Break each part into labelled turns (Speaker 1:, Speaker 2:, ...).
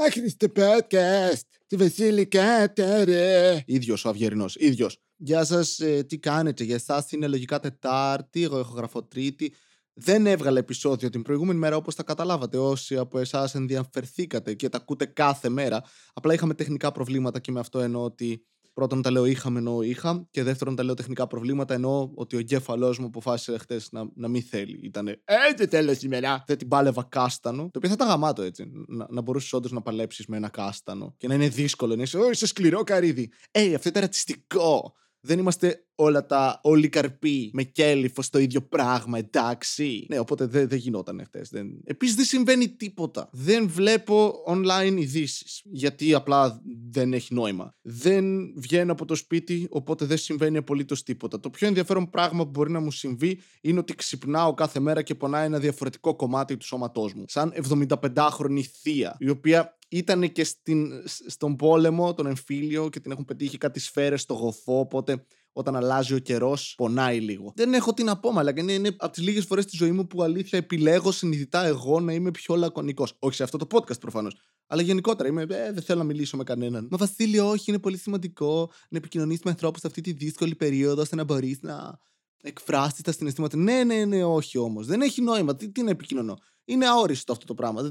Speaker 1: Άχρηστε podcast. Τη Βασίλικα τώρα. ίδιος ο Αυγερινό. ίδιος. Γεια σας, ε, τι κάνετε. Για εσάς είναι λογικά Τετάρτη. Εγώ έχω γραφώ Τρίτη. Δεν έβγαλε επεισόδιο την προηγούμενη μέρα όπως τα καταλάβατε. Όσοι από εσάς ενδιαφερθήκατε και τα ακούτε κάθε μέρα. Απλά είχαμε τεχνικά προβλήματα και με αυτό εννοώ ότι Πρώτον, τα λέω είχαμε ενώ είχα. Και δεύτερον, τα λέω τεχνικά προβλήματα εννοώ ότι ο εγκέφαλός μου αποφάσισε χτε να, να μην θέλει. Ήταν έτσι τέλο σήμερα. Δεν την πάλευα κάστανο. Το οποίο θα ήταν γαμάτο έτσι. Να, να μπορούσες όντως να παλέψεις με ένα κάστανο. Και να είναι δύσκολο να είσαι, Ω, είσαι σκληρό καρύδι. Ε, αυτό ήταν ρατσιστικό δεν είμαστε όλα τα όλοι καρποί με κέλυφο στο ίδιο πράγμα, εντάξει. Ναι, οπότε δεν δε γινόταν χτε. Δεν... Επίσης δεν συμβαίνει τίποτα. Δεν βλέπω online ειδήσεις. Γιατί απλά δεν έχει νόημα. Δεν βγαίνω από το σπίτι, οπότε δεν συμβαίνει απολύτως τίποτα. Το πιο ενδιαφέρον πράγμα που μπορεί να μου συμβεί είναι ότι ξυπνάω κάθε μέρα και πονάει ένα διαφορετικό κομμάτι του σώματός μου. Σαν 75χρονη θεία, η οποία ήταν και στην, στον πόλεμο, τον εμφύλιο και την έχουν πετύχει κάτι σφαίρες στο γοφό, οπότε όταν αλλάζει ο καιρός, πονάει λίγο. Δεν έχω τι να πω, αλλά είναι, είναι από τις λίγες φορές στη ζωή μου που αλήθεια επιλέγω συνειδητά εγώ να είμαι πιο λακωνικός. Όχι σε αυτό το podcast προφανώς. Αλλά γενικότερα είμαι, ε, δεν θέλω να μιλήσω με κανέναν. Μα Βασίλη, όχι, είναι πολύ σημαντικό να επικοινωνήσει με ανθρώπους σε αυτή τη δύσκολη περίοδο, ώστε να μπορείς να εκφράσεις τα συναισθήματα. Ναι, ναι, ναι, όχι όμως. Δεν έχει νόημα. Τι, τι να επικοινωνώ. Είναι αόριστο αυτό το πράγμα.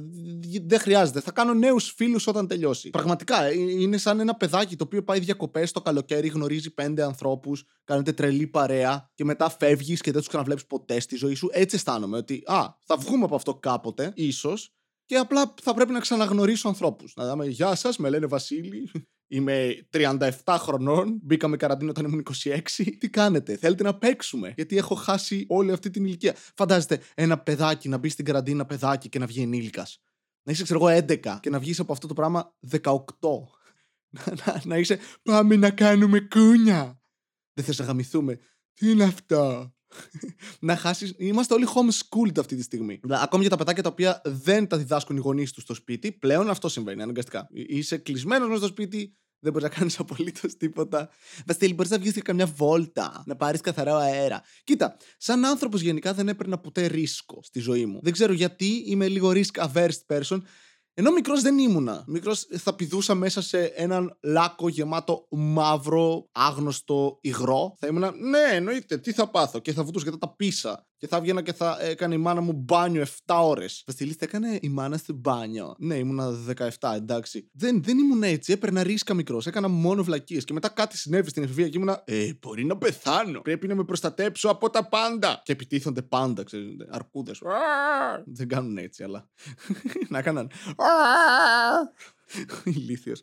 Speaker 1: Δεν χρειάζεται. Θα κάνω νέους φίλους όταν τελειώσει. Πραγματικά ε, είναι σαν ένα παιδάκι το οποίο πάει διακοπές το καλοκαίρι, γνωρίζει πέντε ανθρώπους, κάνετε τρελή παρέα και μετά φεύγεις και δεν τους ξαναβλέπεις ποτέ στη ζωή σου. Έτσι αισθάνομαι ότι, α, θα βγούμε από αυτό κάποτε, ίσως, και απλά θα πρέπει να ξαναγνωρίσω ανθρώπους. Να δούμε, Γεια σας, με λένε Βασίλη. Είμαι 37 χρονών, μπήκαμε καραντίνα όταν ήμουν 26. Τι κάνετε, θέλετε να παίξουμε, γιατί έχω χάσει όλη αυτή την ηλικία. Φαντάζεστε ένα παιδάκι να μπει στην καραντίνα παιδάκι και να βγει ενήλικας. Να είσαι, ξέρω εγώ, 11 και να βγεις από αυτό το πράγμα 18. να, να, να είσαι, πάμε να κάνουμε κούνια. Δεν θες να γαμηθούμε. Τι είναι αυτό; να χάσεις. Είμαστε όλοι homeschooled αυτή τη στιγμή. Δηλαδή, ακόμη για τα παιδάκια τα οποία δεν τα διδάσκουν οι γονείς τους στο σπίτι, πλέον αυτό συμβαίνει αναγκαστικά. Είσαι κλεισμένος μέσα στο σπίτι, δεν μπορείς να κάνεις απολύτως τίποτα. Βασίλη, μπορείς να βγεις και καμιά βόλτα, να πάρεις καθαρό αέρα. Κοίτα, σαν άνθρωπος γενικά δεν έπαιρνα ποτέ ρίσκο στη ζωή μου. Δεν ξέρω γιατί είμαι λίγο risk averse person. Ενώ μικρός δεν ήμουνα. Μικρός θα πηδούσα μέσα σε έναν λάκκο γεμάτο μαύρο, άγνωστο υγρό. Θα ήμουνα, ναι, εννοείται, τι θα πάθω. Και θα βουτούσα και θα τα πίσα. Και θα έβγαινα και θα έκανε η μάνα μου μπάνιο 7 ώρες. Βασιλίστα, έκανε η μάνα στην μπάνιο. Ναι, ήμουνα 17, εντάξει. Δεν, δεν ήμουν έτσι, έπαιρνα ρίσκα μικρός. Έκανα μόνο βλακίες. Και μετά κάτι συνέβη στην εφηβεία και ήμουνα, Ε, μπορεί να πεθάνω. Πρέπει να με προστατέψω από τα πάντα. Και επιτίθονται πάντα, ξέρετε. Αρκούδες. Δεν κάνουν έτσι, αλλά. να έκαναν. Ηλίθιος.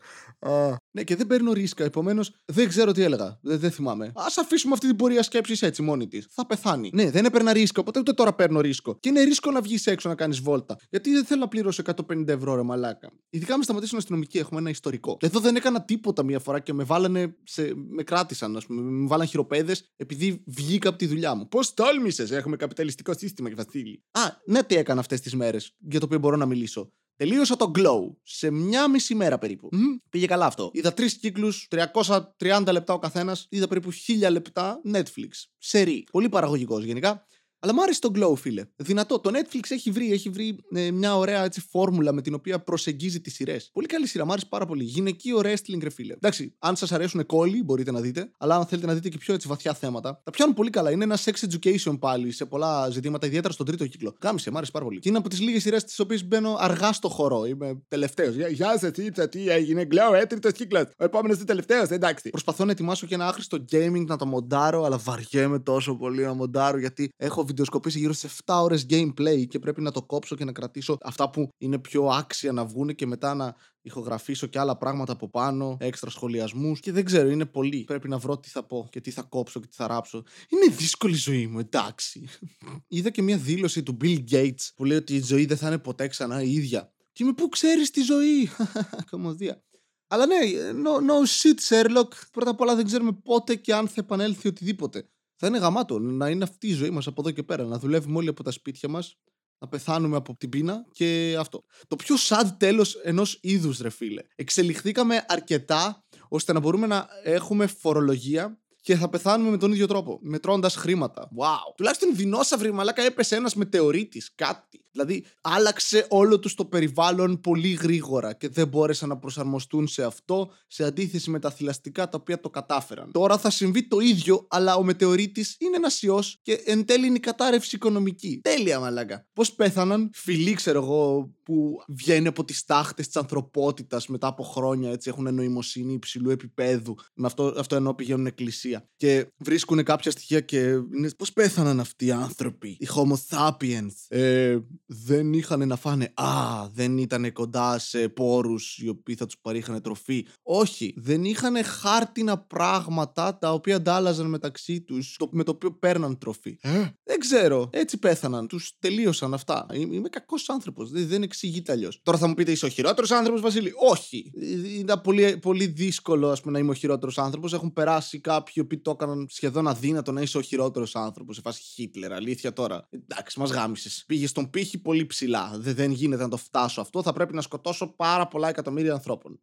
Speaker 1: Ναι, και δεν παίρνω ρίσκα. Επομένως, δεν ξέρω τι έλεγα. Δεν, δεν θυμάμαι. Α αφήσουμε αυτή την πορεία σκέψης έτσι μόνη της. Θα πεθάνει. Ναι, δεν έπαιρνα ρίσκο, οπότε ούτε τώρα παίρνω ρίσκο. Και είναι ρίσκο να βγεις έξω να κάνεις βόλτα. Γιατί δεν θέλω να πληρώσω 150 ευρώ, ρε μαλάκα. Ειδικά με σταματήσουν αστυνομικοί, έχουμε ένα ιστορικό. Εδώ δεν έκανα τίποτα μία φορά και με βάλανε. Σε... Με κράτησαν, ας πούμε. Με βάλαν χειροπέδες επειδή βγήκα από τη δουλειά μου. Πώς τόλμησες, έχουμε καπιταλιστικό σύστημα και Βασίλη. Α, ναι, τι έκανα αυτές τις μέρες για το οποίο μπορώ να μιλήσω. Τελείωσα το Glow σε μια μισή μέρα περίπου. Πήγε καλά αυτό. Είδα τρεις κύκλους, 330 λεπτά ο καθένας. Είδα περίπου 1000 λεπτά Netflix. Σερή. Πολύ παραγωγικός γενικά. Αλλά μου άρεσε το Glow, φίλε. Δυνατό. Το Netflix έχει βρει, έχει βρει ε, μια ωραία έτσι, φόρμουλα με την οποία προσεγγίζει τις σειρές. Πολύ καλή σειρά, μου άρεσε πάρα πολύ. Γυναικείο wrestling, ρε φίλε. Εντάξει, αν σας αρέσουν κόλλοι, μπορείτε να δείτε. Αλλά αν θέλετε να δείτε και πιο έτσι βαθιά θέματα, τα πιάνουν πολύ καλά. Είναι ένα sex education πάλι σε πολλά ζητήματα, ιδιαίτερα στον τρίτο κύκλο. Γάμισε, μου άρεσε πάρα πολύ. Και είναι από τις λίγες σειρές τις οποίες μπαίνω αργά στο χώρο. Είμαι τελευταίος. Γεια σα, τι, τι έγινε. Glow, έτριτο κύκλος. Ο επόμενος είναι τελευταίος, εντάξει. Προσπαθώ να ετοιμάσω και ένα άχρηστο gaming να το μοντάρω, αλλά βαριέμαι τόσο πολύ να μοντάρω γιατί έχω βιντεοσκοπήσει γύρω σε 7 ώρες gameplay και πρέπει να το κόψω και να κρατήσω αυτά που είναι πιο άξια να βγουν και μετά να ηχογραφήσω και άλλα πράγματα από πάνω, έξτρα σχολιασμούς και δεν ξέρω, είναι πολύ. Πρέπει να βρω τι θα πω και τι θα κόψω και τι θα ράψω. Είναι δύσκολη η ζωή μου, εντάξει. Είδα και μια δήλωση του Bill Gates που λέει ότι η ζωή δεν θα είναι ποτέ ξανά η ίδια. Και με πού ξέρεις τη ζωή; Κομμωδία. Αλλά ναι, no, no shit, Sherlock. Πρώτα απ' όλα δεν ξέρουμε πότε και αν θα επανέλθει οτιδήποτε θα είναι γαμάτο να είναι αυτή η ζωή μας από εδώ και πέρα. Να δουλεύουμε όλοι από τα σπίτια μας, να πεθάνουμε από την πείνα και αυτό. Το πιο sad τέλος ενός είδους, ρε φίλε. Εξελιχθήκαμε αρκετά ώστε να μπορούμε να έχουμε φορολογία και θα πεθάνουμε με τον ίδιο τρόπο. Μετρώντας χρήματα. Wow. Τουλάχιστον δεινόσαυροι μαλάκα έπεσε ένας μετεωρίτης. Κάτι. Δηλαδή άλλαξε όλο τους το περιβάλλον πολύ γρήγορα και δεν μπόρεσαν να προσαρμοστούν σε αυτό σε αντίθεση με τα θηλαστικά τα οποία το κατάφεραν. Τώρα θα συμβεί το ίδιο, αλλά ο μετεωρίτης είναι ένας ιός και εν τέλει είναι η κατάρρευση οικονομική. Τέλεια μαλάκα. Πώς πέθαναν, φιλοί ξέρω εγώ, που βγαίνει από τις τάχτες της ανθρωπότητας μετά από χρόνια, έτσι έχουν νοημοσύνη υψηλού επίπεδου. Με αυτό, αυτό εννοώ πηγαίνουν εκκλησία. Και βρίσκουν κάποια στοιχεία και είναι πώς πέθαναν αυτοί οι άνθρωποι, οι Homo sapiens. Ε, δεν είχαν να φάνε. Α, δεν ήταν κοντά σε πόρους οι οποίοι θα τους παρήχαν τροφή. Όχι, δεν είχαν χάρτινα πράγματα τα οποία αντάλλαζαν μεταξύ τους με το οποίο παίρναν τροφή. Ε; Δεν ξέρω. Έτσι πέθαναν. Τους τελείωσαν αυτά. Είμαι κακός άνθρωπος. Δεν εξηγείται αλλιώς. Τώρα θα μου πείτε, είσαι ο χειρότερος άνθρωπος, Βασίλη; Όχι. Ήταν πολύ, πολύ δύσκολο ας πούμε, να είμαι ο χειρότερος άνθρωπος. Έχουν περάσει κάποιοι που το έκαναν σχεδόν αδύνατο να είσαι ο χειρότερος άνθρωπος. Σε φάση Χίτλερ. Αλήθεια τώρα. Εντάξει, μας γάμισες. Πήγες στον πύχη πολύ ψηλά. Δεν, δεν γίνεται να το φτάσω αυτό. Θα πρέπει να σκοτώσω πάρα πολλά εκατομμύρια ανθρώπων.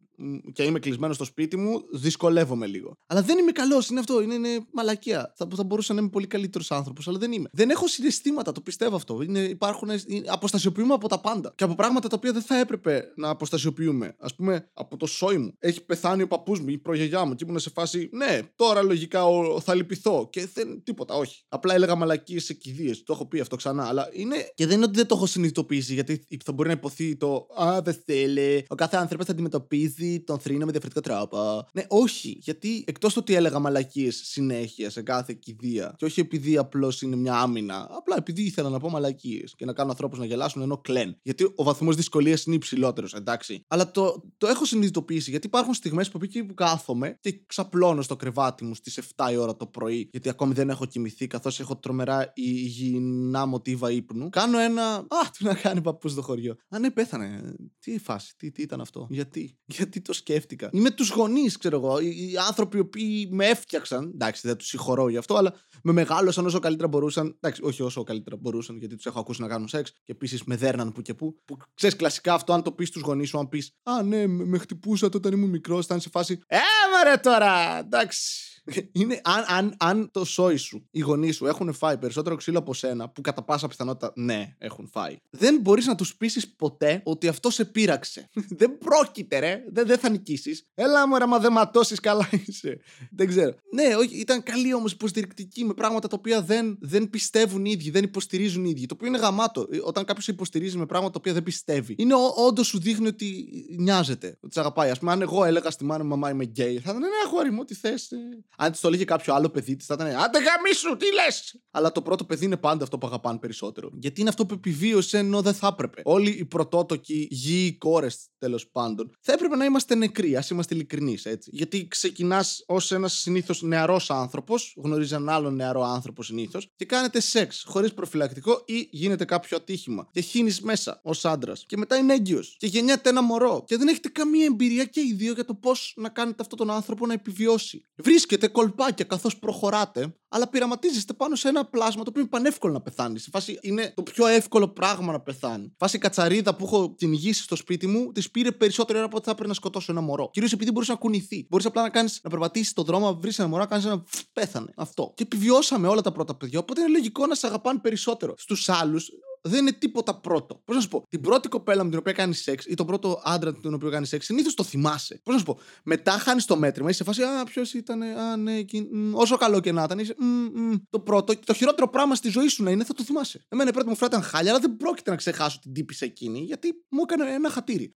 Speaker 1: Και είμαι κλεισμένος στο σπίτι μου, δυσκολεύομαι λίγο. Αλλά δεν είμαι καλός, είναι αυτό. Είναι, είναι μαλακία. Θα, θα μπορούσα να είμαι πολύ καλύτερος άνθρωπος, αλλά δεν είμαι. Δεν έχω συναισθήματα, το πιστεύω αυτό. Είναι, υπάρχουν, είναι, αποστασιοποιούμε από τα πάντα. Και από πράγματα τα οποία δεν θα έπρεπε να αποστασιοποιούμε. Α πούμε, από το σόι μου. Έχει πεθάνει ο παππούς μου, η προγιαγιά μου, και ήμουν σε φάση, ναι, τώρα λογικά ο, θα λυπηθώ. Και δεν, τίποτα, όχι. Απλά έλεγα μαλακίες σε κηδείες. Το έχω πει αυτό ξανά. Αλλά είναι. Και δεν είναι ότι δεν το έχω συνειδητοποιήσει, γιατί θα μπορεί να υποθεί το Α, δεν θέλει. Ο κάθε άνθρωπος θα αντιμετωπίζει τον θρήνο με διαφορετικό τρόπο. Ναι, όχι. Γιατί εκτός το ότι έλεγα μαλακίες συνέχεια σε κάθε κηδεία, και όχι επειδή απλώς είναι μια άμυνα, απλά επειδή ήθελα να πω μαλακίες και να κάνω ανθρώπους να γελάσουν ενώ κλεν. Γιατί ο βαθμός δυσκολίας είναι υψηλότερος, εντάξει. Αλλά το, το έχω συνειδητοποιήσει γιατί υπάρχουν στιγμές που εκεί που κάθομαι και ξαπλώνω στο κρεβάτι μου στις 7 η ώρα το πρωί, γιατί ακόμη δεν έχω κοιμηθεί, καθώς έχω τρομερά υγιεινά μοτίβα ύπνου. Κάνω ένα. Α, τι να κάνει παππούς στο χωριό. Α, ναι, πέθανε. Τι φάση, τι, τι ήταν αυτό. Γιατί, γιατί το σκέφτηκα. Είμαι τους γονείς, ξέρω εγώ. Οι, οι άνθρωποι οι οποίοι με έφτιαξαν. Εντάξει, δεν τους συγχωρώ γι' αυτό, αλλά με μεγάλωσαν όσο καλύτερα μπορούσαν. Εντάξει, όχι όσο καλύτερα μπορούσαν, γιατί τους έχω ακούσει να κάνουν σεξ και επίσης με δέρναν που και που. Που ξέρεις κλασικά αυτό, αν το πεις στους γονείς σου, αν πεις Α, ναι, με χτυπούσατε όταν ήμουν μικρός, ήταν σε φάση. Ε, μωρέ τώρα! Εντάξει. Είναι αν, αν, αν το σόι σου, οι γονείς σου έχουν φάει περισσότερο ξύλο από σένα, που κατά πάσα πιθανότητα ναι, έχουν φάει, δεν μπορείς να τους πείσει ποτέ ότι αυτό σε πείραξε. δεν πρόκειται, ρε. Δεν, δεν θα νικήσεις. Έλα μου, ρε, μα δεν ματώσεις, καλά είσαι. δεν ξέρω. Ναι, όχι, ήταν καλή όμως υποστηρικτική με πράγματα τα οποία δεν, δεν πιστεύουν οι ίδιοι, δεν υποστηρίζουν οι ίδιοι. Το οποίο είναι γαμάτο. Ε, όταν κάποιος υποστηρίζει με πράγματα τα οποία δεν πιστεύει, είναι όντως σου δείχνει ότι νοιάζεται, ότι σε αγαπάει. Α πούμε, αν εγώ έλεγα στη μάνα μου, μαμά είμαι γκέι, θα ήταν ναι, αγόρι μου, τι θες. Αν της το έλεγε κάποιο άλλο παιδί της, θα ήταν Άντε γαμίσου, τι λες! Αλλά το πρώτο παιδί είναι πάντα αυτό που αγαπάνε περισσότερο. Γιατί είναι αυτό που επιβίωσε ενώ δεν θα έπρεπε. Όλοι οι πρωτότοκοι γιοι κόρες, τέλος πάντων, θα έπρεπε να είμαστε νεκροί, ας είμαστε ειλικρινείς έτσι. Γιατί ξεκινάς ως ένας συνήθως νεαρός άνθρωπος, γνωρίζεις έναν άλλον νεαρό άνθρωπο συνήθως, και κάνετε σεξ χωρίς προφυλακτικό ή γίνεται κάποιο ατύχημα. Και χύνεις μέσα ως άντρας. Και μετά είναι έγκυος. Και γεννιέται ένα μωρό. Και δεν έχετε καμία εμπειρία και οι δύο για το πώς να κάνετε αυτόν τον άνθρωπο να επιβιώσει. Βρίσκεται κολπάκια καθώς προχωράτε, αλλά πειραματίζεστε πάνω σε ένα πλάσμα το οποίο είναι πανεύκολο να πεθάνεις. Σε φάση είναι το πιο εύκολο πράγμα να πεθάνει. Φάση κατσαρίδα που έχω κυνηγήσει στο σπίτι μου, της πήρε περισσότερο ώρα από ότι θα έπρεπε να σκοτώσω ένα μωρό. Κυρίως επειδή μπορούσε να κουνηθεί. Μπορείς απλά να κάνεις να περπατήσεις στον δρόμο, να βρεις ένα μωρό, να κάνεις ένα πέθανε. Αυτό. Και επιβιώσαμε όλα τα πρώτα παιδιά. Οπότε είναι λογικό να σε αγαπάνε περισσότερο. Στους άλλους δεν είναι τίποτα πρώτο. Πώς να σου πω, την πρώτη κοπέλα με την οποία κάνεις σεξ ή τον πρώτο άντρα με τον οποίο κάνεις σεξ, συνήθως το θυμάσαι. Πώς να σου πω, μετά χάνεις το μέτρημα, είσαι σε φάση, Α, ποιος ήταν, Α, ναι, εκεί, μ, όσο καλό και να ήταν, είσαι, μ, μ, το πρώτο, το χειρότερο πράγμα στη ζωή σου να είναι, θα το θυμάσαι. Εμένα η πρώτη μου φορά ήταν χάλια, αλλά δεν πρόκειται να ξεχάσω την τύπη σε εκείνη, γιατί μου έκανε ένα χατήρι.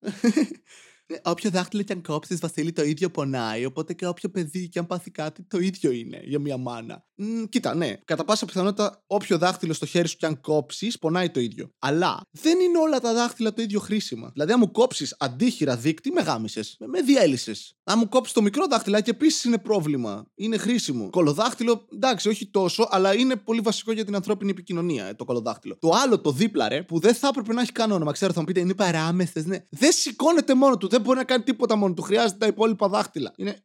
Speaker 1: Ε, όποιο δάχτυλο και αν κόψεις, Βασίλη, το ίδιο πονάει. Οπότε και όποιο παιδί και αν πάθει κάτι, το ίδιο είναι για μια μάνα. Μ, κοίτα, ναι, κατά πάσα πιθανότητα, όποιο δάχτυλο στο χέρι σου και αν κόψεις, πονάει το ίδιο. Αλλά δεν είναι όλα τα δάχτυλα το ίδιο χρήσιμα. Δηλαδή, αν μου κόψεις αντίχειρα δίκτυ, με γάμισες. Με, με διέλυσες. Αν μου κόψεις το μικρό δάχτυλάκι, επίσης είναι πρόβλημα. Είναι χρήσιμο. Κολοδάχτυλο, εντάξει, όχι τόσο, αλλά είναι πολύ βασικό για την ανθρώπινη επικοινωνία ε, το κολοδάχτυλο. Το άλλο, το δίπλα, ρε, που δεν θα έπρεπε να έχει καν όνομα. Ξέρω, θα μου πείτε, είναι παράμεστε, ναι. Δεν σηκώνεται μόνο του, δεν μπορεί να κάνει τίποτα μόνο του. Χρειάζεται τα υπόλοιπα δάχτυλα. Είναι,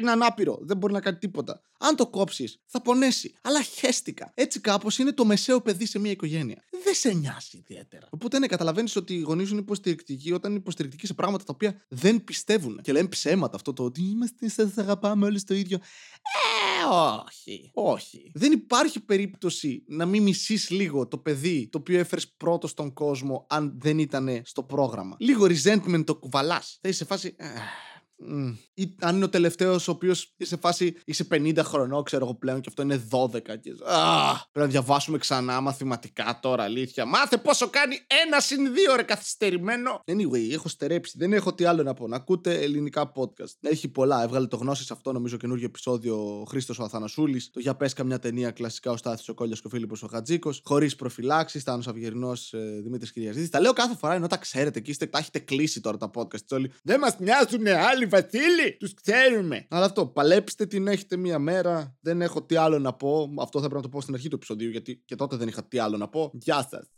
Speaker 1: είναι ανάπηρο, δεν μπορεί να κάνει τίποτα. Αν το κόψεις, θα πονέσει. Αλλά χέστηκα. Έτσι κάπως είναι το μεσαίο παιδί σε μια οικογένεια. Δεν σε νοιάζει ιδιαίτερα. Οπότε ναι, καταλαβαίνεις ότι οι γονείς είναι υποστηρικτικοί όταν είναι υποστηρικτικοί σε πράγματα τα οποία δεν πιστεύουν. Και λένε ψέματα αυτό το ότι είμαστε, σας αγαπάμε όλοι το ίδιο. Ε, όχι. Όχι. Δεν υπάρχει περίπτωση να μην μισείς λίγο το παιδί το οποίο έφερες πρώτος στον κόσμο αν δεν ήταν στο πρόγραμμα. Λίγο resentment το κουβαλάς. Θα είσαι σε φάση. Mm. Ή αν είναι ο τελευταίος ο οποίος είσαι φάση είσαι 50 χρονών, ξέρω εγώ πλέον, και αυτό είναι 12. Και... Α, πρέπει να διαβάσουμε ξανά μαθηματικά τώρα, αλήθεια. Μάθε πόσο κάνει ένα συν δύο, ρε καθυστερημένο. Anyway, έχω στερέψει. Δεν έχω τι άλλο να πω. Να ακούτε ελληνικά podcast. Έχει πολλά. Έβγαλε το γνώση σε αυτό, νομίζω, καινούργιο επεισόδιο ο Χρήστος ο Αθανασούλης. Το για πες καμιά ταινία κλασικά ο Στάθης ο Κόλια και ο Φίλιππος ο Χατζίκο. Χωρίς προφυλάξεις, Τάνο Αυγερινό ε, Δημήτρης Κυριαζήτη. Τα λέω κάθε φορά ενώ τα ξέρετε και είστε, τα έχετε κλείσει τώρα τα podcast όλοι. Δεν μας μοιάζουν άλλοι Βασίλη, τους ξέρουμε. Αλλά αυτό, παλέψτε την έχετε μία μέρα. Δεν έχω τι άλλο να πω. Αυτό θα πρέπει να το πω στην αρχή του επεισοδίου, γιατί και τότε δεν είχα τι άλλο να πω. Γεια σας.